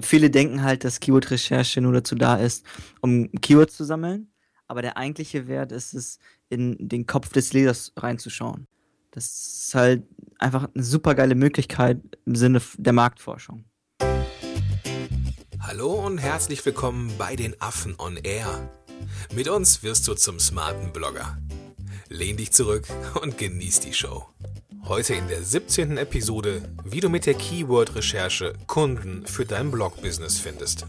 Viele denken halt, dass Keyword-Recherche nur dazu da ist, um Keywords zu sammeln, aber der eigentliche Wert ist es, in den Kopf des Lesers reinzuschauen. Das ist halt einfach eine super geile Möglichkeit im Sinne der Marktforschung. Hallo und herzlich willkommen bei den Affen on Air. Mit uns wirst du zum smarten Blogger. Lehn dich zurück und genieß die Show. Heute in der 17. Episode, wie du mit der Keyword-Recherche Kunden für dein Blog-Business findest.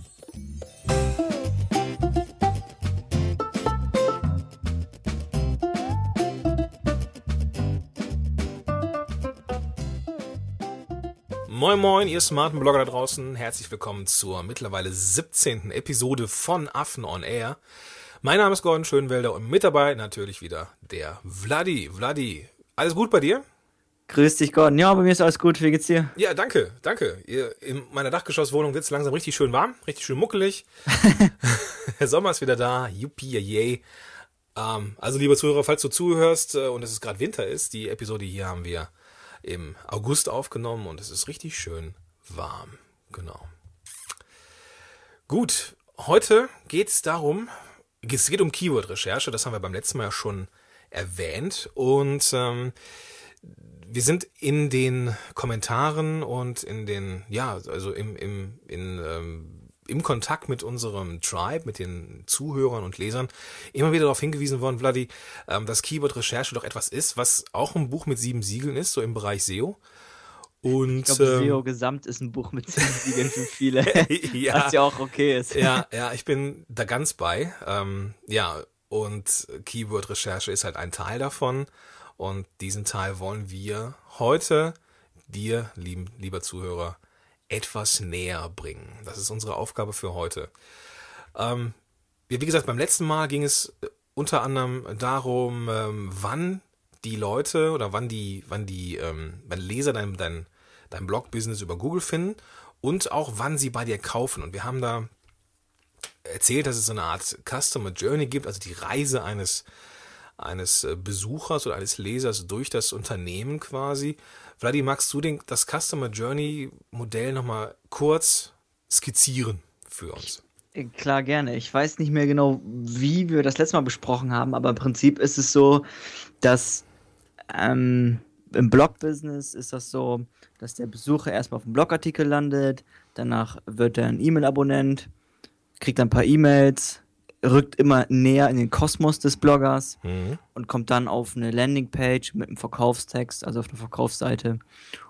Moin moin, ihr smarten Blogger da draußen. Herzlich willkommen zur mittlerweile 17. Episode von Affen on Air. Mein Name ist Gordon Schönwelder und mit dabei natürlich wieder der Vladi. Vladi, alles gut bei dir? Grüß dich, Gordon. Ja, bei mir ist alles gut. Wie geht's dir? Ja, danke, danke. In meiner Dachgeschosswohnung wird es langsam richtig schön warm, richtig schön muckelig. Der Sommer ist wieder da. Yuppie, yay. Ähm, also, lieber Zuhörer, falls du zuhörst äh, und es ist gerade Winter ist, die Episode hier haben wir im August aufgenommen und es ist richtig schön warm. Genau. Gut, heute geht es darum, es geht um Keyword-Recherche, das haben wir beim letzten Mal ja schon erwähnt und ähm, wir sind in den Kommentaren und in den, ja, also im, im, in, ähm, im Kontakt mit unserem Tribe, mit den Zuhörern und Lesern, immer wieder darauf hingewiesen worden, Vladi, ähm, dass Keyword-Recherche doch etwas ist, was auch ein Buch mit sieben Siegeln ist, so im Bereich SEO. Und, ich glaube, SEO ähm, Gesamt ist ein Buch mit sieben Siegeln für viele. ja, was ja auch okay ist. ja, ja, ich bin da ganz bei. Ähm, ja, und Keyword-Recherche ist halt ein Teil davon. Und diesen Teil wollen wir heute dir, lieben, lieber Zuhörer, etwas näher bringen. Das ist unsere Aufgabe für heute. Ähm, wie gesagt, beim letzten Mal ging es unter anderem darum, ähm, wann die Leute oder wann die, wann die, ähm, wann Leser dein, dein, dein Blog-Business über Google finden und auch wann sie bei dir kaufen. Und wir haben da erzählt, dass es so eine Art Customer Journey gibt, also die Reise eines eines äh, Besuchers oder eines Lesers durch das Unternehmen quasi. Vladi, magst du den, das Customer Journey Modell nochmal kurz skizzieren für uns? Äh, klar, gerne. Ich weiß nicht mehr genau, wie wir das letzte Mal besprochen haben, aber im Prinzip ist es so, dass ähm, im Blog-Business ist das so, dass der Besucher erstmal auf dem Blogartikel landet, danach wird er ein E-Mail-Abonnent, kriegt ein paar E-Mails, rückt immer näher in den Kosmos des Bloggers mhm. und kommt dann auf eine Landingpage mit einem Verkaufstext, also auf eine Verkaufsseite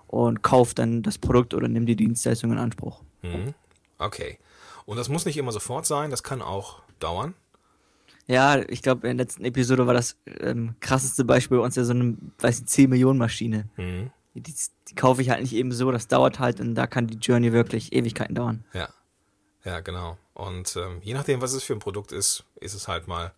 und kauft dann das Produkt oder nimmt die Dienstleistung in Anspruch. Mhm. Okay. Und das muss nicht immer sofort sein, das kann auch dauern. Ja, ich glaube, in der letzten Episode war das ähm, krasseste Beispiel bei uns ja so eine, weiß ich, 10 Millionen Maschine. Mhm. Die, die, kaufe ich halt nicht eben so, das dauert halt und da kann die Journey wirklich Ewigkeiten dauern. Ja. Ja, genau. Und ähm, je nachdem, was es für ein Produkt ist, ist es halt mal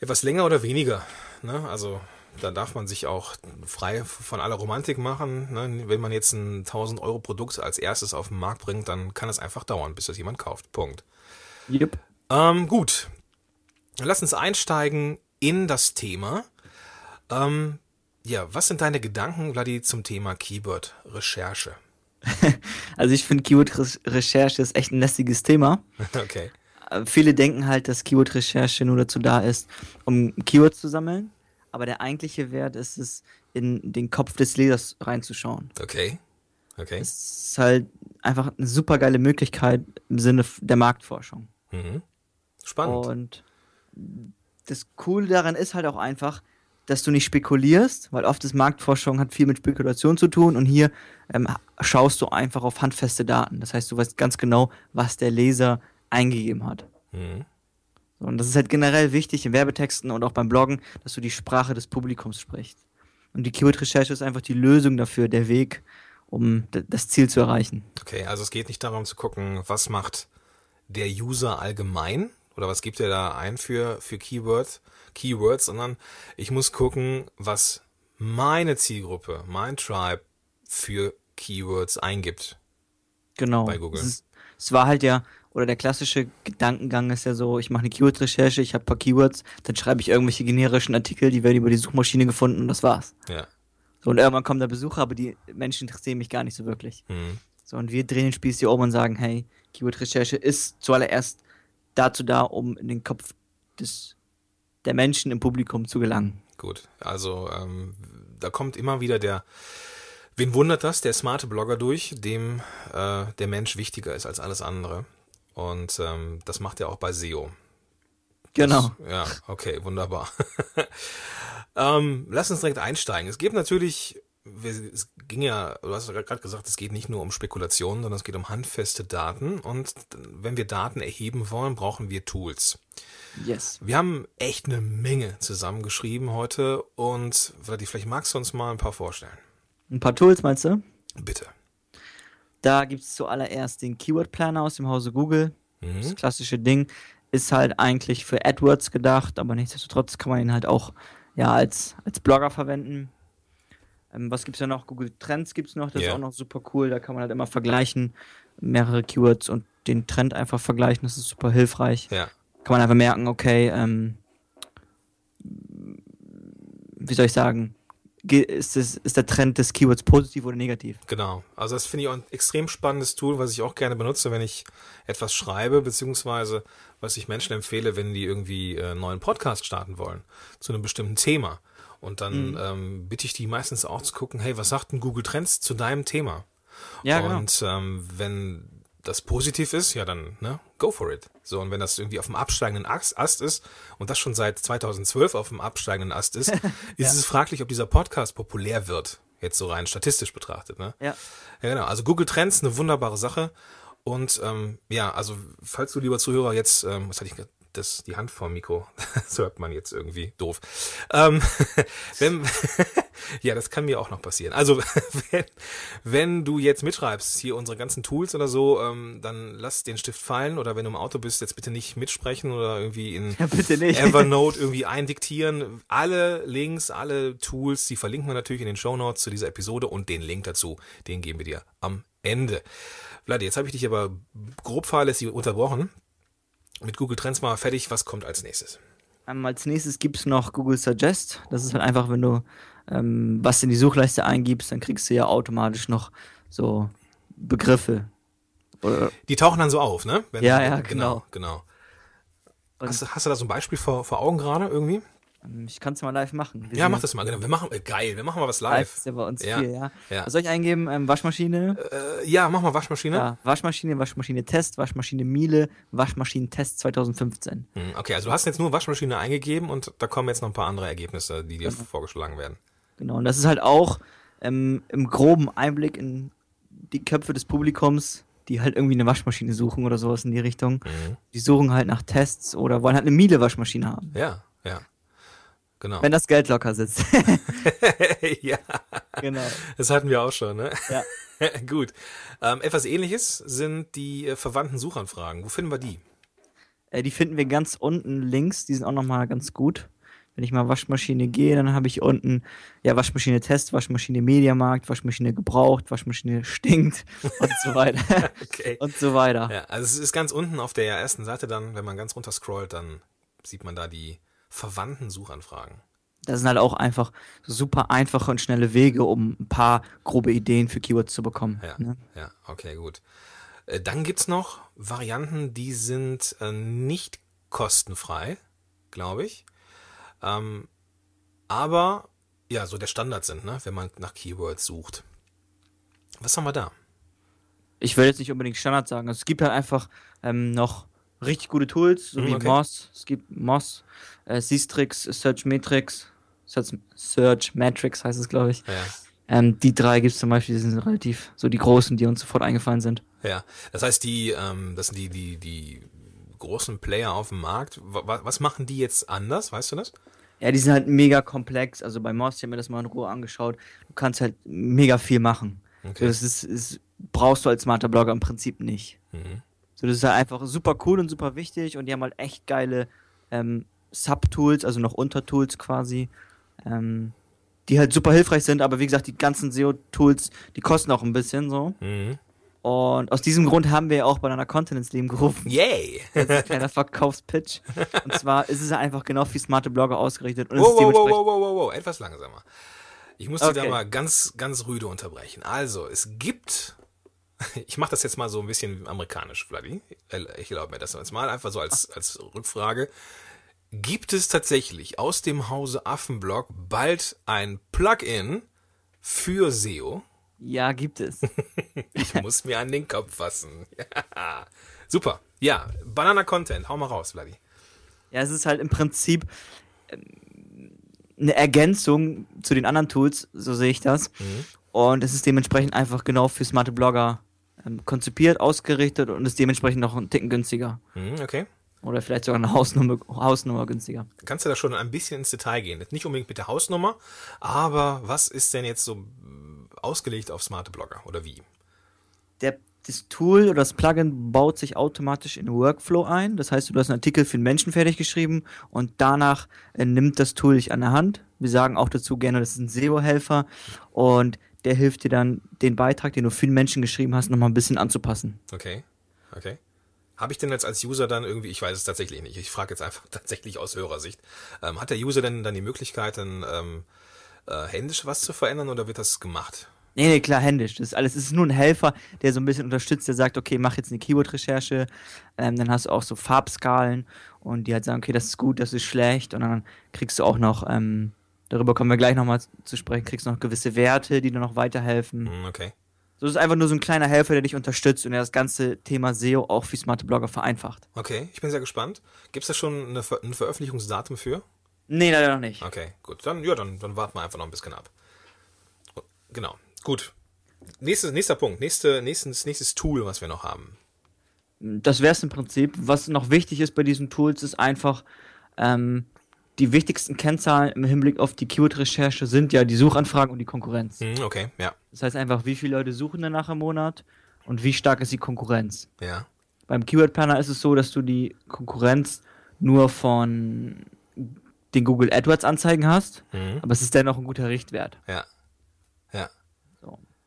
etwas länger oder weniger. Ne? Also da darf man sich auch frei von aller Romantik machen. Ne? Wenn man jetzt ein 1000 Euro Produkt als erstes auf den Markt bringt, dann kann es einfach dauern, bis das jemand kauft. Punkt. Yep. Ähm, gut. Lass uns einsteigen in das Thema. Ähm, ja, was sind deine Gedanken, Vladi, zum Thema Keyword-Recherche? also ich finde Keyword-Recherche ist echt ein lästiges Thema. Okay. Äh, viele denken halt, dass Keyword-Recherche nur dazu da ist, um Keywords zu sammeln. Aber der eigentliche Wert ist es, in den Kopf des Lesers reinzuschauen. Okay. Okay. Das ist halt einfach eine super geile Möglichkeit im Sinne der Marktforschung. Mhm. Spannend. Und das Coole daran ist halt auch einfach, dass du nicht spekulierst, weil oft ist Marktforschung hat viel mit Spekulation zu tun und hier ähm, schaust du einfach auf handfeste Daten. Das heißt, du weißt ganz genau, was der Leser eingegeben hat. Mhm. So, und das ist halt generell wichtig in Werbetexten und auch beim Bloggen, dass du die Sprache des Publikums sprichst. Und die Keyword-Recherche ist einfach die Lösung dafür, der Weg, um das Ziel zu erreichen. Okay, also es geht nicht darum zu gucken, was macht der User allgemein oder was gibt er da ein für, für Keywords, Keywords, sondern ich muss gucken, was meine Zielgruppe, mein Tribe für Keywords eingibt. Genau. Bei Google. Es, ist, es war halt ja, oder der klassische Gedankengang ist ja so, ich mache eine Keyword-Recherche, ich habe ein paar Keywords, dann schreibe ich irgendwelche generischen Artikel, die werden über die Suchmaschine gefunden und das war's. Ja. So, und irgendwann kommen da Besucher, aber die Menschen interessieren mich gar nicht so wirklich. Mhm. So, und wir drehen den Spieß hier um und sagen, hey, Keyword-Recherche ist zuallererst dazu da, um in den Kopf des, der Menschen im Publikum zu gelangen. Gut, also ähm, da kommt immer wieder der, wen wundert das, der smarte Blogger durch, dem äh, der Mensch wichtiger ist als alles andere. Und ähm, das macht er auch bei SEO. Genau. Das, ja, okay, wunderbar. ähm, lass uns direkt einsteigen. Es gibt natürlich, es ging ja, du hast gerade gesagt, es geht nicht nur um Spekulationen, sondern es geht um handfeste Daten. Und wenn wir Daten erheben wollen, brauchen wir Tools. Yes. Wir haben echt eine Menge zusammengeschrieben heute und vielleicht magst du uns mal ein paar vorstellen. Ein paar Tools, meinst du? Bitte. Da gibt es zuallererst den Keyword Planner aus dem Hause Google. Mhm. Das klassische Ding ist halt eigentlich für AdWords gedacht, aber nichtsdestotrotz kann man ihn halt auch ja, als, als Blogger verwenden. Ähm, was gibt es da noch? Google Trends gibt es noch, das yeah. ist auch noch super cool. Da kann man halt immer vergleichen, mehrere Keywords und den Trend einfach vergleichen. Das ist super hilfreich. Ja. Kann man einfach merken, okay, ähm, wie soll ich sagen, ist, das, ist der Trend des Keywords positiv oder negativ. Genau. Also das finde ich auch ein extrem spannendes Tool, was ich auch gerne benutze, wenn ich etwas schreibe, beziehungsweise was ich Menschen empfehle, wenn die irgendwie äh, einen neuen Podcast starten wollen zu einem bestimmten Thema. Und dann mhm. ähm, bitte ich die meistens auch zu gucken, hey, was sagt denn Google Trends zu deinem Thema? Ja, genau. Und ähm, wenn das positiv ist, ja dann, ne, go for it. So, und wenn das irgendwie auf dem absteigenden Ast ist und das schon seit 2012 auf dem absteigenden Ast ist, ist ja. es fraglich, ob dieser Podcast populär wird. Jetzt so rein statistisch betrachtet, ne? Ja. Ja, genau. Also Google Trends, eine wunderbare Sache. Und ähm, ja, also falls du lieber Zuhörer jetzt, ähm, was hatte ich das, die Hand vorm Mikro. Das hört man jetzt irgendwie doof. Ähm, wenn, ja, das kann mir auch noch passieren. Also, wenn, wenn du jetzt mitschreibst, hier unsere ganzen Tools oder so, ähm, dann lass den Stift fallen oder wenn du im Auto bist, jetzt bitte nicht mitsprechen oder irgendwie in ja, Evernote irgendwie eindiktieren. Alle Links, alle Tools, die verlinken wir natürlich in den Show Notes zu dieser Episode und den Link dazu, den geben wir dir am Ende. Vladi, jetzt habe ich dich aber grob fahrlässig unterbrochen mit Google Trends mal fertig. Was kommt als nächstes? Ähm, als nächstes gibt es noch Google Suggest. Das ist halt einfach, wenn du ähm, was in die Suchleiste eingibst, dann kriegst du ja automatisch noch so Begriffe. Oder die tauchen dann so auf, ne? Wenn ja, ja, genau. Genau. genau. Hast, hast, du da so ein Beispiel vor, vor Augen gerade irgendwie? Ähm, ich kann es mal live machen. Wir ja, mach das mal. Genau. Wir machen, äh, geil, wir machen mal was live. Live ist ja bei uns ja. viel, ja. ja. Was soll ich eingeben? Ähm, Waschmaschine? Äh, ja, mach mal Waschmaschine. Ja, Waschmaschine, Waschmaschine Test, Waschmaschine Miele, Waschmaschinen-Test 2015. Hm, okay, also du hast jetzt nur Waschmaschine eingegeben und da kommen jetzt noch ein paar andere Ergebnisse, die dir genau. vorgeschlagen werden. Genau, und das ist halt auch ähm, im groben Einblick in die Köpfe des Publikums, die halt irgendwie eine Waschmaschine suchen oder sowas in die Richtung. Mhm. Die suchen halt nach Tests oder wollen halt eine Miele-Waschmaschine haben. Ja. Genau. Wenn das Geld locker sitzt. ja. Genau. Das hatten wir auch schon, ne? Ja. Gut. Ähm, etwas ähnliches sind die äh, verwandten Suchanfragen. Wo finden wir die? Äh, die finden wir ganz unten links. Die sind auch nochmal ganz gut. Wenn ich mal Waschmaschine gehe, dann habe ich unten ja Waschmaschine Test, Waschmaschine Mediamarkt, Waschmaschine gebraucht, Waschmaschine stinkt und so weiter. okay. Und so weiter. Ja, also es ist ganz unten auf der ersten Seite dann, wenn man ganz runter scrollt, dann sieht man da die verwandten Suchanfragen. Das sind halt auch einfach super einfache und schnelle Wege, um ein paar grobe Ideen für Keywords zu bekommen. Ja, ne? ja okay, gut. Äh, dann gibt es noch Varianten, die sind äh, nicht kostenfrei, glaube ich. Ähm, aber ja, so der Standard sind, ne, wenn man nach Keywords sucht. Was haben wir da? Ich will jetzt nicht unbedingt Standard sagen. Also es gibt halt einfach ähm, noch richtig gute Tools, so wie okay. Moz. Es gibt Moz, äh, Sistrix, Search Matrix, Search, Search Matrix heißt es, glaube ich. Ja. Ähm, die drei gibt es zum Beispiel, die sind relativ so die großen, die uns sofort eingefallen sind. Ja, das heißt, die, ähm, das sind die, die, die großen Player auf dem Markt. Was, was machen die jetzt anders, weißt du das? Ja, die sind halt mega komplex. Also bei Moss, ich habe mir das mal in Ruhe angeschaut. Du kannst halt mega viel machen. Okay. Das ist, ist, brauchst du als smarter Blogger im Prinzip nicht. Mhm. So, das ist halt einfach super cool und super wichtig und die haben halt echt geile ähm, Subtools, also noch Untertools quasi, ähm, die halt super hilfreich sind, aber wie gesagt, die ganzen SEO-Tools, die kosten auch ein bisschen so. Mhm. Und aus diesem Grund haben wir auch bei einer Content ins Leben gerufen. Yay! Das ist ein kleiner Verkaufspitch. Und zwar ist es einfach genau für smarte Blogger ausgerichtet. Und wow, wow, wow, wow, wow, wow, etwas langsamer. Ich muss okay. dich da mal ganz, ganz rüde unterbrechen. Also, es gibt ich mache das jetzt mal so ein bisschen amerikanisch, Vladi. Ich glaube mir das jetzt mal einfach so als, als Rückfrage. Gibt es tatsächlich aus dem Hause Affenblog bald ein Plugin für SEO? Ja, gibt es. ich muss mir an den Kopf fassen. Super. Ja, Banana Content. Hau mal raus, Vladi. Ja, es ist halt im Prinzip ähm, eine Ergänzung zu den anderen Tools, so sehe ich das. Mhm. Und es ist dementsprechend einfach genau für smarte Blogger ähm, konzipiert, ausgerichtet und ist dementsprechend noch einen Ticken günstiger. Mhm, okay. Oder vielleicht sogar eine Hausnummer, Hausnummer günstiger. Kannst du da schon ein bisschen ins Detail gehen? Nicht unbedingt mit der Hausnummer, aber was ist denn jetzt so ausgelegt auf smarte Blogger oder wie? Der, das Tool oder das Plugin baut sich automatisch in den Workflow ein. Das heißt, du hast einen Artikel für einen Menschen fertig geschrieben und danach äh, nimmt das Tool dich an der Hand. Wir sagen auch dazu gerne, das ist ein SEO-Helfer und der hilft dir dann, den Beitrag, den du für den Menschen geschrieben hast, nochmal ein bisschen anzupassen. Okay, okay. Habe ich denn jetzt als User dann irgendwie, ich weiß es tatsächlich nicht, ich frage jetzt einfach tatsächlich aus Hörersicht, ähm, hat der User denn dann die Möglichkeit, dann ähm, äh, händisch was zu verändern oder wird das gemacht? Nee, nee, klar, händisch. Das ist alles. Es ist nur ein Helfer, der so ein bisschen unterstützt, der sagt, okay, mach jetzt eine Keyword-Recherche. Ähm, dann hast du auch so Farbskalen und die halt sagen, okay, das ist gut, das ist schlecht. Und dann kriegst du auch noch, ähm, darüber kommen wir gleich nochmal zu sprechen, kriegst du noch gewisse Werte, die dir noch weiterhelfen. Hm, okay. So ist einfach nur so ein kleiner Helfer, der dich unterstützt und der das ganze Thema SEO auch für smarte Blogger vereinfacht. Okay, ich bin sehr gespannt. Gibt es da schon eine Ver ein Veröffentlichungsdatum für? Nee, leider noch nicht. Okay, gut. Dann, ja, dann, dann warten wir einfach noch ein bisschen ab. Genau. Gut. Nächstes, nächster Punkt, nächste, nächstes, nächstes Tool, was wir noch haben. Das wäre es im Prinzip. Was noch wichtig ist bei diesen Tools, ist einfach, ähm, die wichtigsten Kennzahlen im Hinblick auf die Keyword-Recherche sind ja die Suchanfragen und die Konkurrenz. Hm, okay, ja. Das heißt einfach, wie viele Leute suchen danach im Monat und wie stark ist die Konkurrenz. Ja. Beim Keyword Planner ist es so, dass du die Konkurrenz nur von den Google AdWords Anzeigen hast, mhm. aber es ist dennoch ein guter Richtwert. Ja. Ja.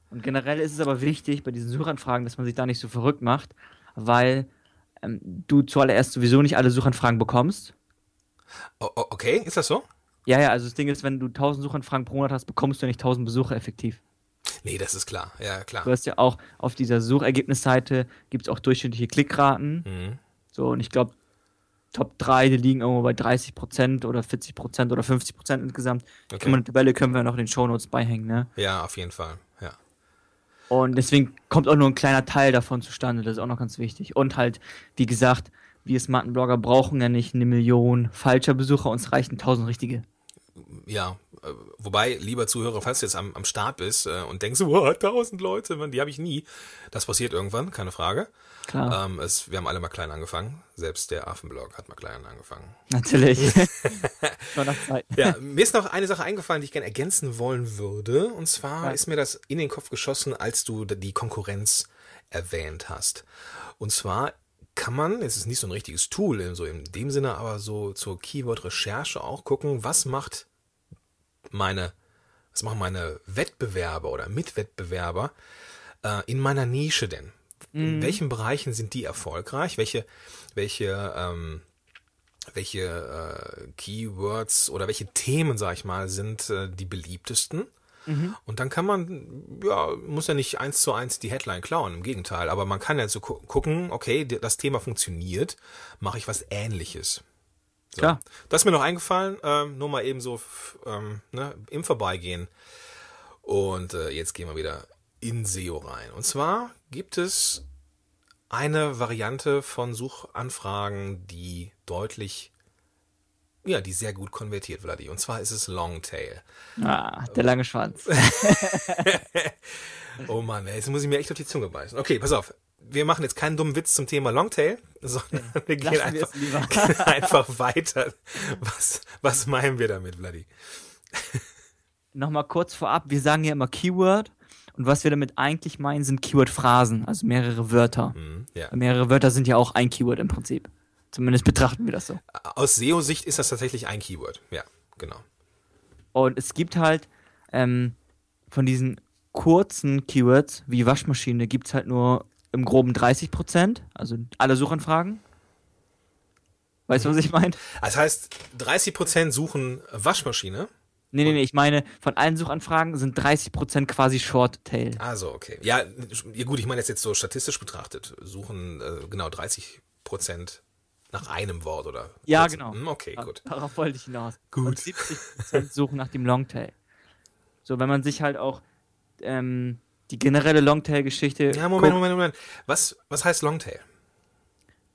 Und generell ist es aber wichtig bei diesen Suchanfragen, dass man sich da nicht so verrückt macht, weil ähm, du zuallererst sowieso nicht alle Suchanfragen bekommst. O okay, ist das so? Ja, ja, also das Ding ist, wenn du 1000 Suchanfragen pro Monat hast, bekommst du nicht 1000 Besucher effektiv. Nee, das ist klar. Ja, klar. Du hast ja auch auf dieser Suchergebnisseite gibt es auch durchschnittliche Klickraten. Mhm. So, und ich glaube, Top 3, die liegen irgendwo bei 30% oder 40% oder 50% insgesamt. Okay. Kann man eine Tabelle können wir noch in den Shownotes beihängen, ne? Ja, auf jeden Fall. Und deswegen kommt auch nur ein kleiner Teil davon zustande. Das ist auch noch ganz wichtig. Und halt, wie gesagt, wir smarten Blogger brauchen ja nicht eine Million falscher Besucher, uns reichen tausend richtige. Ja, äh, wobei, lieber Zuhörer, falls du jetzt am, am Start bist äh, und denkst, wow, tausend Leute, man, die habe ich nie. Das passiert irgendwann, keine Frage. Klar. Ähm, es, wir haben alle mal klein angefangen. Selbst der Affenblog hat mal klein angefangen. Natürlich. ja, mir ist noch eine Sache eingefallen, die ich gerne ergänzen wollen würde. Und zwar ja. ist mir das in den Kopf geschossen, als du die Konkurrenz erwähnt hast. Und zwar kann man, es ist nicht so ein richtiges Tool, so in dem Sinne, aber so zur Keyword-Recherche auch gucken, was macht meine, was machen meine Wettbewerber oder Mitwettbewerber äh, in meiner Nische denn? In mhm. welchen Bereichen sind die erfolgreich? Welche, welche, ähm, welche äh, Keywords oder welche Themen, sag ich mal, sind äh, die beliebtesten? Mhm. Und dann kann man, ja, muss ja nicht eins zu eins die Headline klauen, im Gegenteil, aber man kann ja so gu gucken, okay, das Thema funktioniert, mache ich was ähnliches. So. Klar. Das ist mir noch eingefallen, ähm, nur mal eben so ähm, ne, im Vorbeigehen. Und äh, jetzt gehen wir wieder in SEO rein. Und zwar gibt es eine Variante von Suchanfragen, die deutlich, ja, die sehr gut konvertiert, Vladi. Und zwar ist es Longtail. Ah, der lange Schwanz. oh Mann, ey, jetzt muss ich mir echt auf die Zunge beißen. Okay, pass auf. Wir machen jetzt keinen dummen Witz zum Thema Longtail, sondern ja, wir gehen einfach, gehen einfach weiter. Was, was meinen wir damit, Vladi? Nochmal kurz vorab, wir sagen ja immer Keyword und was wir damit eigentlich meinen, sind Keyword-Phrasen, also mehrere Wörter. Mhm, ja. Mehrere Wörter sind ja auch ein Keyword im Prinzip. Zumindest betrachten wir das so. Aus SEO-Sicht ist das tatsächlich ein Keyword. Ja, genau. Und es gibt halt ähm, von diesen kurzen Keywords wie Waschmaschine gibt es halt nur im groben 30 Prozent, also alle Suchanfragen. Weißt du, was ich meine? Das heißt, 30 Prozent suchen Waschmaschine Nee, nee, nee, ich meine, von allen Suchanfragen sind 30% quasi Short-Tail. Also, okay. Ja, gut, ich meine jetzt, jetzt so statistisch betrachtet, suchen äh, genau 30% nach einem Wort oder. Ja, genau. Hm, okay, Ja, gut. Darauf wollte ich hinaus. Gut. Und 70% suchen nach dem Longtail. So, wenn man sich halt auch ähm, die generelle Longtail-Geschichte. Ja, Moment, guckt- Moment, Moment. Was, was heißt Longtail?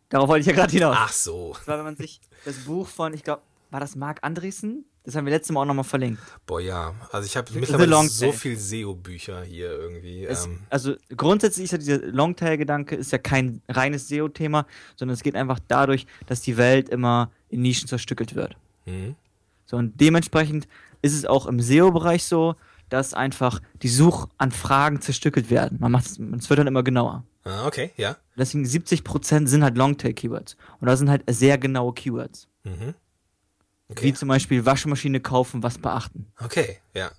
Darauf wollte ich ja gerade hinaus. Ach so. Das war, wenn man sich das Buch von, ich glaube, war das Marc Andreessen? Das haben wir letztes Mal auch nochmal verlinkt. Boah, ja. Also ich habe mittlerweile so viel SEO-Bücher hier irgendwie. Es, Ähm, also grundsätzlich ist ja dieser Longtail-Gedanke ist ja kein reines SEO-Thema, sondern es geht einfach dadurch, dass die Welt immer in Nischen zerstückelt wird. hm, So, und dementsprechend ist es auch im SEO-Bereich so, dass einfach die Suchanfragen zerstückelt werden. Man macht es, es wird dann immer genauer. ah, okay, ja. Deswegen 70% sind halt Longtail-Keywords. Und das sind halt sehr genaue Keywords. Mhm. Wie Okay. zum Beispiel Waschmaschine kaufen, was beachten. Okay, ja.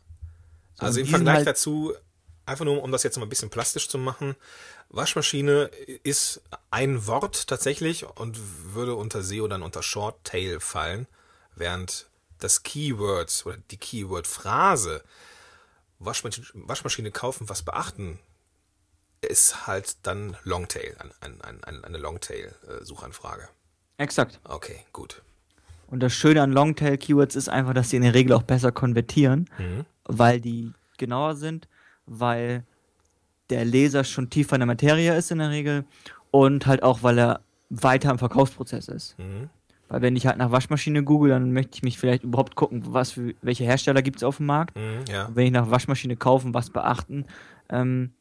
So, Also im Vergleich halt- dazu, einfach nur um das jetzt mal ein bisschen plastisch zu machen, Waschmaschine ist ein Wort tatsächlich und würde unter SEO dann unter Short Tail fallen, während das Keyword oder die Keyword-Phrase Waschmaschine, Waschmaschine kaufen, was beachten, ist halt dann Longtail, ein, ein, ein, ein, eine Longtail-Suchanfrage. Exakt. Okay, gut. Und das Schöne an Longtail-Keywords ist einfach, dass sie in der Regel auch besser konvertieren, Mhm. weil die genauer sind, weil der Leser schon tiefer in der Materie ist in der Regel und halt auch, weil er weiter im Verkaufsprozess ist. Mhm. Weil wenn ich halt nach Waschmaschine google, dann möchte ich mich vielleicht überhaupt gucken, was für welche Hersteller gibt es auf dem Markt. Mhm, ja. Wenn ich nach Waschmaschine kaufen, was beachten, ähm,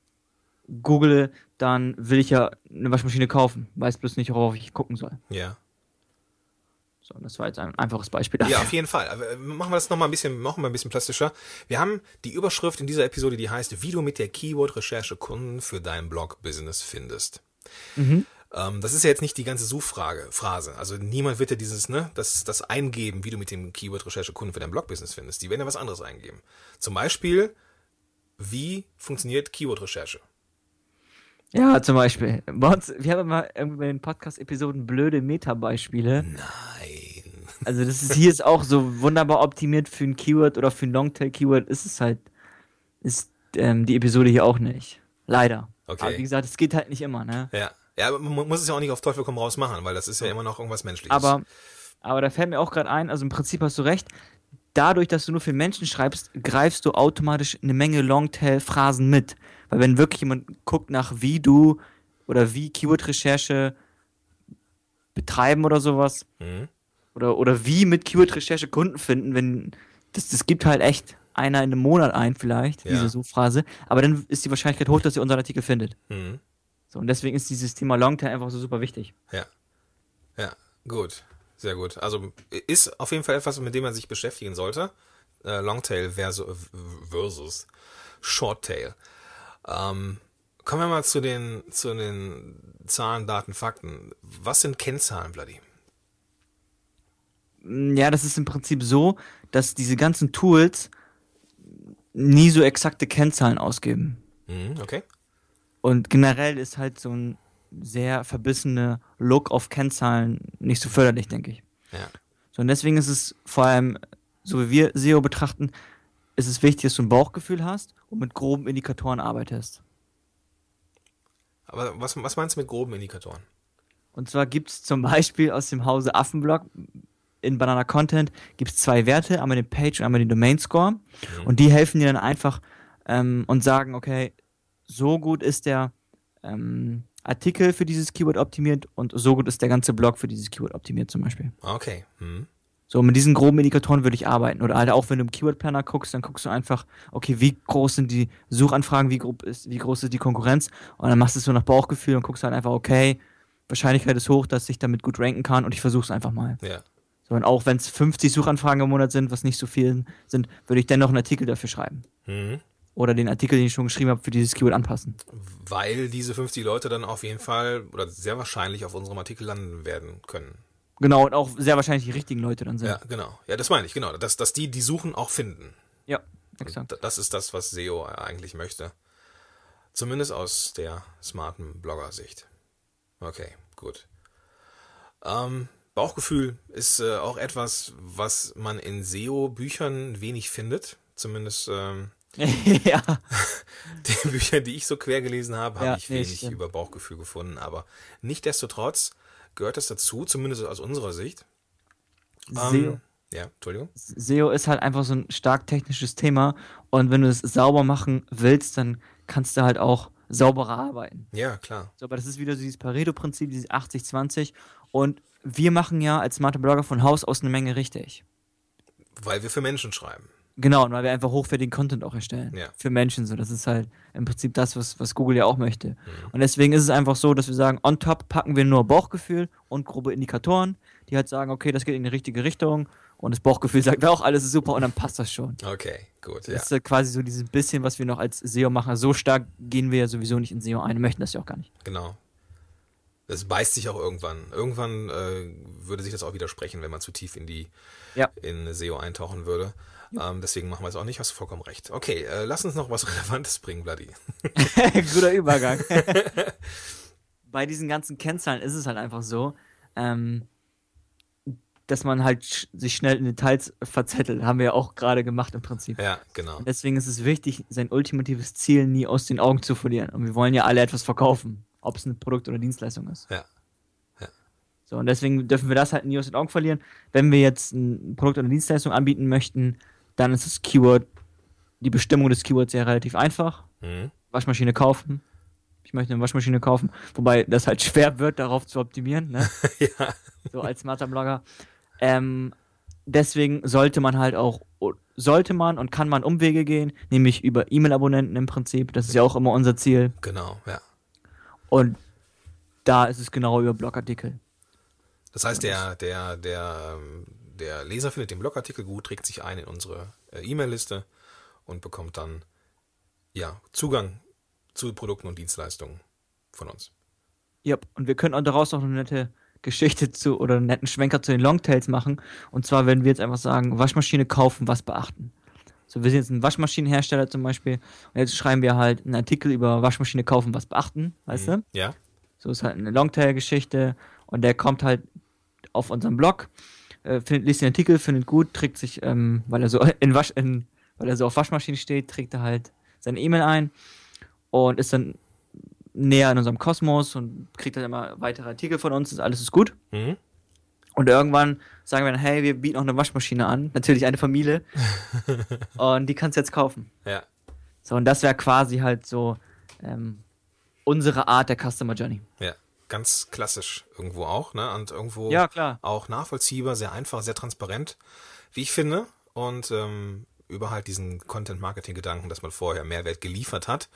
google, dann will ich ja eine Waschmaschine kaufen. Weiß bloß nicht, worauf ich gucken soll. Ja. So, das war jetzt ein einfaches Beispiel dafür. Ja, auf jeden Fall. Aber äh, machen wir das nochmal ein bisschen, machen wir ein bisschen plastischer. Wir haben die Überschrift in dieser Episode, die heißt, wie du mit der Keyword-Recherche Kunden für dein Blog-Business findest. Mhm. Ähm, das ist ja jetzt nicht die ganze Suchfrage, Phrase. Also niemand wird ja dieses, ne, das, das eingeben, wie du mit dem Keyword-Recherche Kunden für dein Blog-Business findest. Die werden ja was anderes eingeben. Zum Beispiel, wie funktioniert Keyword-Recherche? Ja, zum Beispiel. Bei uns, wir haben immer irgendwie bei den Podcast-Episoden blöde Meta-Beispiele. Nein. Also das ist hier ist auch so wunderbar optimiert für ein Keyword oder für ein Longtail-Keyword ist es halt, ist ähm, die Episode hier auch nicht. Leider. Okay. Aber wie gesagt, es geht halt nicht immer, ne? Ja. Ja, aber man muss es ja auch nicht auf Teufel komm raus machen, weil das ist ja immer noch irgendwas Menschliches. Aber, aber da fällt mir auch gerade ein, also im Prinzip hast du recht, dadurch, dass du nur für Menschen schreibst, greifst du automatisch eine Menge Longtail-Phrasen mit. Weil wenn wirklich jemand guckt nach, wie du oder wie Keyword-Recherche betreiben oder sowas, Mhm. Oder, oder wie mit Keyword-Recherche Kunden finden, wenn das, das gibt halt echt einer in einem Monat ein, vielleicht, Ja. diese Suchphrase, aber dann ist die Wahrscheinlichkeit hoch, dass ihr unseren Artikel findet. Mhm. So, und deswegen ist dieses Thema Longtail einfach so super wichtig. Ja. Ja, gut. Sehr gut. Also ist auf jeden Fall etwas, mit dem man sich beschäftigen sollte. Äh, Longtail versus, versus Shorttail. Ähm, kommen wir mal zu den, zu den Zahlen, Daten, Fakten. Was sind Kennzahlen, Bloody? Mm, Ja, das ist im Prinzip so, dass diese ganzen Tools nie so exakte Kennzahlen ausgeben. Mhm, okay. Und generell ist halt so ein sehr verbissener Look auf Kennzahlen nicht so förderlich, denke ich. Ja. So, und deswegen ist es vor allem, so wie wir SEO betrachten, ist es wichtig, dass du ein Bauchgefühl hast und mit groben Indikatoren arbeitest. Aber was, was meinst du mit groben Indikatoren? Und zwar gibt es zum Beispiel aus dem Hause Affenblog in Banana Content gibt es zwei Werte, einmal den Page und einmal den Domain Score. Und die helfen dir dann einfach ähm, und sagen, okay, so gut ist der ähm, Artikel für dieses Keyword optimiert und so gut ist der ganze Blog für dieses Keyword optimiert zum Beispiel. Okay. Mhm. So, mit diesen groben Indikatoren würde ich arbeiten. Oder halt auch, wenn du im Keyword Planner guckst, dann guckst du einfach, okay, wie groß sind die Suchanfragen, wie, grob ist, wie groß ist die Konkurrenz und dann machst du es so nach Bauchgefühl und guckst halt einfach, okay, Wahrscheinlichkeit ist hoch, dass ich damit gut ranken kann und ich versuche es einfach mal. Ja. So, und auch wenn es 50 Suchanfragen im Monat sind, was nicht so viel sind, würde ich dennoch einen Artikel dafür schreiben. Mhm. Oder den Artikel, den ich schon geschrieben habe, für dieses Keyword anpassen. Weil diese 50 Leute dann auf jeden Fall oder sehr wahrscheinlich auf unserem Artikel landen werden können. Genau, und auch sehr wahrscheinlich die richtigen Leute dann sind. Ja, genau. Ja, das meine ich, genau. Dass, dass die, die suchen, auch finden. ja exakt. D- Das ist das, was SEO eigentlich möchte. Zumindest aus der smarten Blogger-Sicht. Okay, gut. Ähm, Bauchgefühl ist äh, auch etwas, was man in SEO-Büchern wenig findet. Zumindest ähm, ja. die Bücher, die ich so quer gelesen habe, habe Ja, ich nee, wenig stimmt. über Bauchgefühl gefunden. Aber nichtdestotrotz gehört das dazu, zumindest aus unserer Sicht. SEO. Ähm, ja, Entschuldigung. SEO ist halt einfach so ein stark technisches Thema und wenn du es sauber machen willst, dann kannst du halt auch sauberer arbeiten. Ja, klar. So, aber das ist wieder so dieses Pareto-Prinzip, dieses 80-20 und wir machen ja als smarte Blogger von Haus aus eine Menge richtig. Weil wir für Menschen schreiben. Genau, und weil wir einfach hochwertigen Content auch erstellen. Ja. Für Menschen so. Das ist halt im Prinzip das, was, was Google ja auch möchte. Und deswegen ist es einfach so, dass wir sagen, on top packen wir nur Bauchgefühl und grobe Indikatoren, die halt sagen, okay, das geht in die richtige Richtung. Und das Bauchgefühl sagt auch, alles ist super und dann passt das schon. Okay, gut. Das Ja. ist halt quasi so dieses bisschen, was wir noch als SEO machen. So stark gehen wir ja sowieso nicht in SEO ein, möchten das ja auch gar nicht. Genau. Das beißt sich auch irgendwann. Irgendwann äh, würde sich das auch widersprechen, wenn man zu tief in die Ja. in SEO eintauchen würde. Ähm, deswegen machen wir es auch nicht, hast du vollkommen recht. Okay, äh, lass uns noch was Relevantes bringen, Bloody. Guter Übergang. Bei diesen ganzen Kennzahlen ist es halt einfach so, ähm, dass man halt sch sich schnell in Details verzettelt. Haben wir ja auch gerade gemacht im Prinzip. Ja, genau. Und deswegen ist es wichtig, sein ultimatives Ziel nie aus den Augen zu verlieren. Und wir wollen ja alle etwas verkaufen, ob es ein Produkt oder Dienstleistung ist. Ja. So, und deswegen dürfen wir das halt nie aus den Augen verlieren. Wenn wir jetzt ein Produkt oder Dienstleistung anbieten möchten, dann ist das Keyword, die Bestimmung des Keywords ja relativ einfach. Mhm. Waschmaschine kaufen. Ich möchte eine Waschmaschine kaufen, wobei das halt schwer wird, darauf zu optimieren, ne? ja. so als smarter Blogger. Ähm, deswegen sollte man halt auch, sollte man und kann man Umwege gehen, nämlich über E-Mail-Abonnenten im Prinzip. Das ist ja auch immer unser Ziel. Genau, ja. Und da ist es genau über Blogartikel. Das heißt, der, der, der, ähm, der Leser findet den Blogartikel gut, trägt sich ein in unsere äh, E-Mail-Liste und bekommt dann ja, Zugang zu Produkten und Dienstleistungen von uns. Ja, und wir können auch daraus noch eine nette Geschichte zu oder einen netten Schwenker zu den Longtails machen. Und zwar werden wir jetzt einfach sagen, Waschmaschine kaufen, was beachten. So, wir sind jetzt ein Waschmaschinenhersteller zum Beispiel und jetzt schreiben wir halt einen Artikel über Waschmaschine kaufen, was beachten, weißt du? Ja? So ist halt eine Longtail-Geschichte und der kommt halt auf unseren Blog, äh, findet, liest den Artikel, findet gut, trägt sich, ähm, weil er so in Wasch, in, weil er so auf Waschmaschinen steht, trägt er halt seine E-Mail ein und ist dann näher in unserem Kosmos und kriegt dann immer weitere Artikel von uns, alles ist gut. Mhm. Und irgendwann sagen wir dann, hey, wir bieten auch eine Waschmaschine an, natürlich eine Familie, und die kannst du jetzt kaufen. Ja. So, und das wäre quasi halt so ähm, unsere Art der Customer Journey. Ja. Ganz klassisch irgendwo auch, ne? Und irgendwo Ja, klar. auch nachvollziehbar, sehr einfach, sehr transparent, wie ich finde. Und ähm, über halt diesen Content-Marketing-Gedanken, dass man vorher Mehrwert geliefert hat,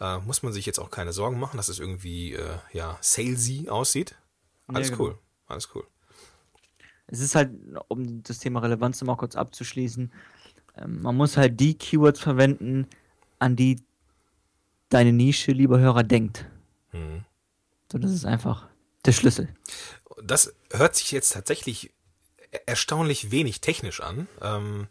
äh, muss man sich jetzt auch keine Sorgen machen, dass es irgendwie äh, ja salesy aussieht. Alles Ja, genau. cool, alles cool. Es ist halt, um das Thema Relevanz mal kurz abzuschließen, ähm, man muss halt die Keywords verwenden, an die deine Nische, lieber Hörer, denkt. Mhm. So, das ist einfach der Schlüssel. Das hört sich jetzt tatsächlich erstaunlich wenig technisch an. Ähm,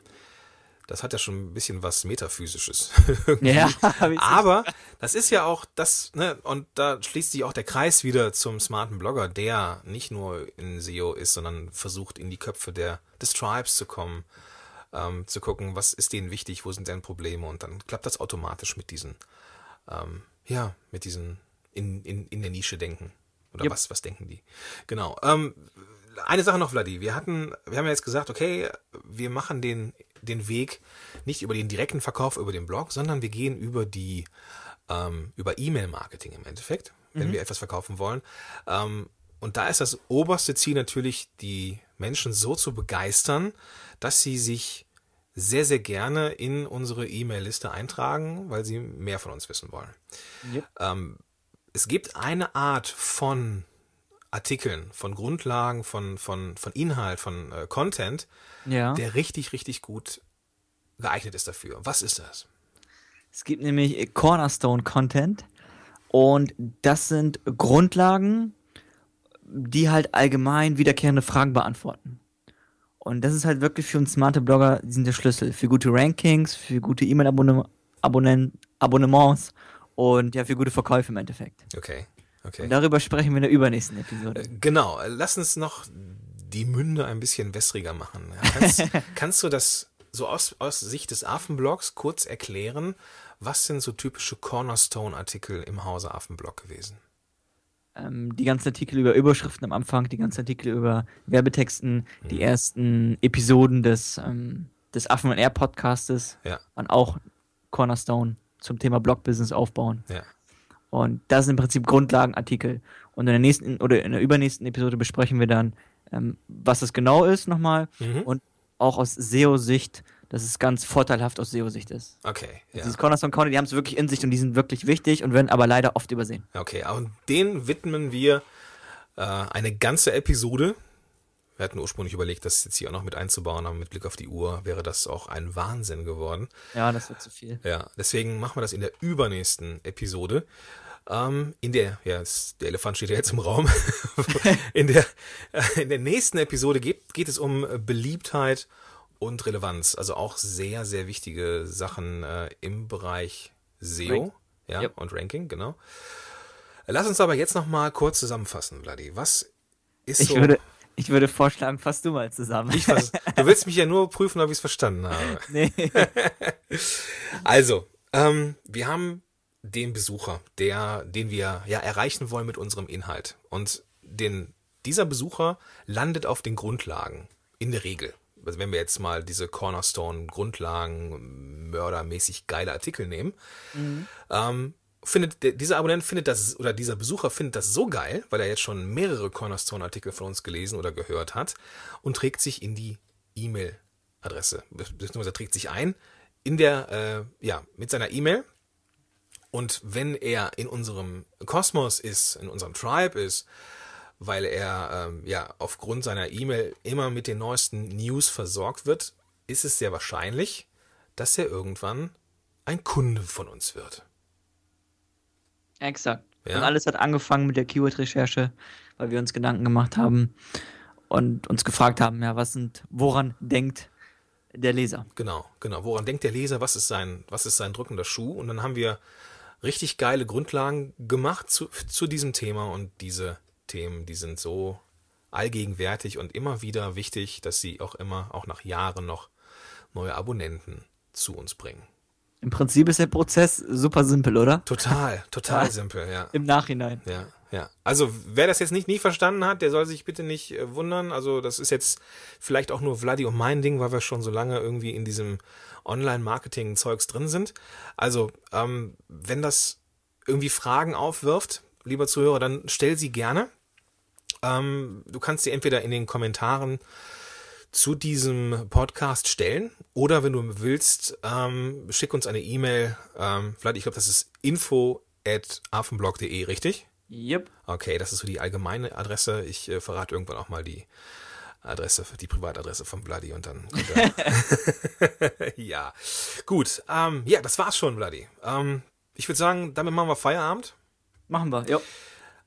das hat ja schon ein bisschen was Metaphysisches. Ja, Aber das ist ja auch das, ne, und da schließt sich auch der Kreis wieder zum smarten Blogger, der nicht nur in SEO ist, sondern versucht in die Köpfe der, des Tribes zu kommen, ähm, zu gucken, was ist denen wichtig, wo sind deren Probleme und dann klappt das automatisch mit diesen, ähm, ja, mit diesen in, in, in der Nische denken. Oder Yep. was, was denken die? Genau. Ähm, eine Sache noch, Vladi. Wir hatten, wir haben ja jetzt gesagt, okay, wir machen den, den Weg nicht über den direkten Verkauf über den Blog, sondern wir gehen über die, ähm, über E-Mail-Marketing im Endeffekt, wenn wir etwas verkaufen wollen. Ähm, und da ist das oberste Ziel natürlich, die Menschen so zu begeistern, dass sie sich sehr, sehr gerne in unsere E-Mail-Liste eintragen, weil sie mehr von uns wissen wollen. Yep. Ähm, es gibt eine Art von Artikeln, von Grundlagen, von, von, von Inhalt, von äh, Content, Ja. der richtig, richtig gut geeignet ist dafür. Was ist das? Es gibt nämlich Cornerstone Content und das sind Grundlagen, die halt allgemein wiederkehrende Fragen beantworten. Und das ist halt wirklich für uns smarte Blogger die sind der Schlüssel für gute Rankings, für gute E-Mail-Abonnements und ja, für gute Verkäufe im Endeffekt. Okay. Okay. Und darüber sprechen wir in der übernächsten Episode. Genau, lass uns noch die Münde ein bisschen wässriger machen. Kannst, kannst du das so aus, aus Sicht des Affenblogs kurz erklären? Was sind so typische Cornerstone-Artikel im Hause Affenblog gewesen? Ähm, die ganzen Artikel über Überschriften am Anfang, die ganzen Artikel über Werbetexten, mhm. die ersten Episoden des, ähm, des Affen und Air Podcastes ja. waren auch Cornerstone zum Thema Blog-Business aufbauen. Ja. Und das sind im Prinzip Grundlagenartikel. Und in der nächsten oder in der übernächsten Episode besprechen wir dann, ähm, was das genau ist nochmal mhm. und auch aus SEO-Sicht, dass es ganz vorteilhaft aus SEO-Sicht ist. Okay. Ja. Dieses Cornerstone County, die haben es wirklich in sich und die sind wirklich wichtig und werden aber leider oft übersehen. Okay, und den widmen wir äh, eine ganze Episode. Wir hatten ursprünglich überlegt, das jetzt hier auch noch mit einzubauen, aber mit Blick auf die Uhr wäre das auch ein Wahnsinn geworden. Ja, das wird zu viel. Ja, deswegen machen wir das in der übernächsten Episode. Ähm, in der, ja, der Elefant steht ja jetzt im Raum. in, der, äh, in der nächsten Episode geht, geht es um Beliebtheit und Relevanz. Also auch sehr, sehr wichtige Sachen äh, im Bereich SEO Rank. ja, yep. und Ranking, genau. Lass uns aber jetzt noch kurz zusammenfassen, Vladi. Was ist ich so. Würde, ich würde vorschlagen, fass du mal zusammen. Ich fass, du willst mich ja nur prüfen, ob ich es verstanden habe. Nee. also, ähm, wir haben den Besucher, der, den wir ja erreichen wollen mit unserem Inhalt. Und den, dieser Besucher landet auf den Grundlagen. In der Regel. Also wenn wir jetzt mal diese Cornerstone-Grundlagen, mördermäßig geile Artikel nehmen, mhm. ähm, findet der, dieser Abonnent findet das oder dieser Besucher findet das so geil, weil er jetzt schon mehrere Cornerstone-Artikel von uns gelesen oder gehört hat und trägt sich in die E-Mail-Adresse, beziehungsweise trägt sich ein in der, äh, ja, mit seiner E-Mail und wenn er in unserem Kosmos ist, in unserem Tribe ist, weil er ähm, ja aufgrund seiner E-Mail immer mit den neuesten News versorgt wird, ist es sehr wahrscheinlich, dass er irgendwann ein Kunde von uns wird. Exakt. Ja? Und alles hat angefangen mit der Keyword-Recherche, weil wir uns Gedanken gemacht haben und uns gefragt haben, ja, was sind, woran denkt der Leser? Genau, genau. Woran denkt der Leser? Was ist sein, was ist sein drückender Schuh? Und dann haben wir richtig geile Grundlagen gemacht zu, zu diesem Thema und diese Themen, die sind so allgegenwärtig und immer wieder wichtig, dass sie auch immer, auch nach Jahren noch neue Abonnenten zu uns bringen. Im Prinzip ist der Prozess super simpel, oder? Total, total simpel, ja. Im Nachhinein. Ja, ja. Also wer das jetzt nicht nie verstanden hat, der soll sich bitte nicht äh, wundern. Also das ist jetzt vielleicht auch nur Vladi und mein Ding, weil wir schon so lange irgendwie in diesem Online-Marketing-Zeugs drin sind. Also, ähm, wenn das irgendwie Fragen aufwirft, lieber Zuhörer, dann stell sie gerne. Ähm, du kannst sie entweder in den Kommentaren zu diesem Podcast stellen oder wenn du willst, ähm, schick uns eine E-Mail. Ähm, vielleicht, ich glaube, das ist info at affenblog.de, richtig? Yep. Okay, das ist so die allgemeine Adresse. Ich äh, verrate irgendwann auch mal die Adresse, die Privatadresse von Bloody und dann. Ja, gut. Ähm, ja, das war's schon, Bloody. Ähm, ich würde sagen, damit machen wir Feierabend. Machen wir, ja.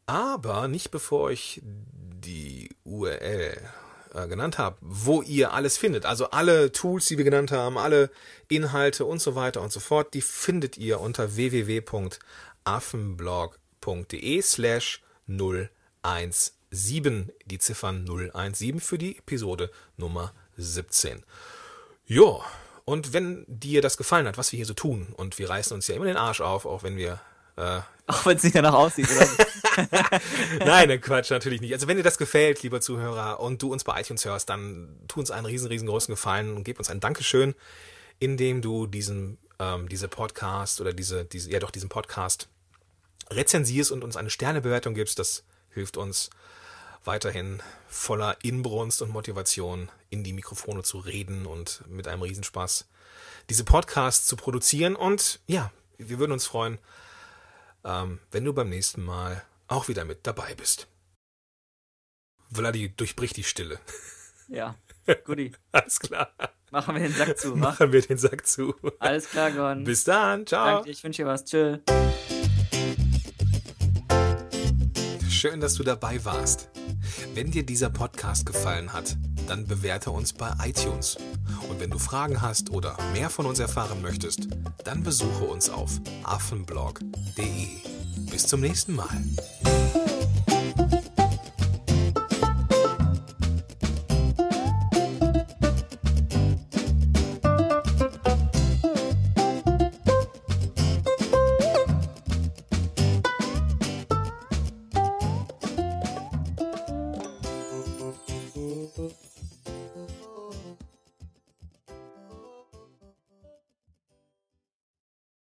Aber nicht bevor ich die URL äh, genannt habe, wo ihr alles findet. Also alle Tools, die wir genannt haben, alle Inhalte und so weiter und so fort, die findet ihr unter www.affenblog.de slash 01 7, die Ziffern 017 für die Episode Nummer 17. Ja, und wenn dir das gefallen hat, was wir hier so tun, und wir reißen uns ja immer den Arsch auf, auch wenn wir. Äh, auch wenn es nicht danach aussieht, oder? Nein, Quatsch, natürlich nicht. Also wenn dir das gefällt, lieber Zuhörer, und du uns bei iTunes hörst, dann tu uns einen riesen, riesengroßen Gefallen und gib uns ein Dankeschön, indem du diesen, ähm, diese Podcast oder diese, diese, ja doch, diesen Podcast rezensierst und uns eine Sternebewertung gibst. Das hilft uns weiterhin voller Inbrunst und Motivation in die Mikrofone zu reden und mit einem Riesenspaß diese Podcasts zu produzieren. Und ja, wir würden uns freuen, ähm, wenn du beim nächsten Mal auch wieder mit dabei bist. Vladi durchbricht die Stille. Ja, guti. Alles klar. Machen wir den Sack zu. Machen wir den Sack zu. Alles klar, Gordon. Bis dann. Ciao. Danke, ich wünsche dir was. Tschö. Schön, dass du dabei warst. Wenn dir dieser Podcast gefallen hat, dann bewerte uns bei iTunes. Und wenn du Fragen hast oder mehr von uns erfahren möchtest, dann besuche uns auf affenblog.de. Bis zum nächsten Mal.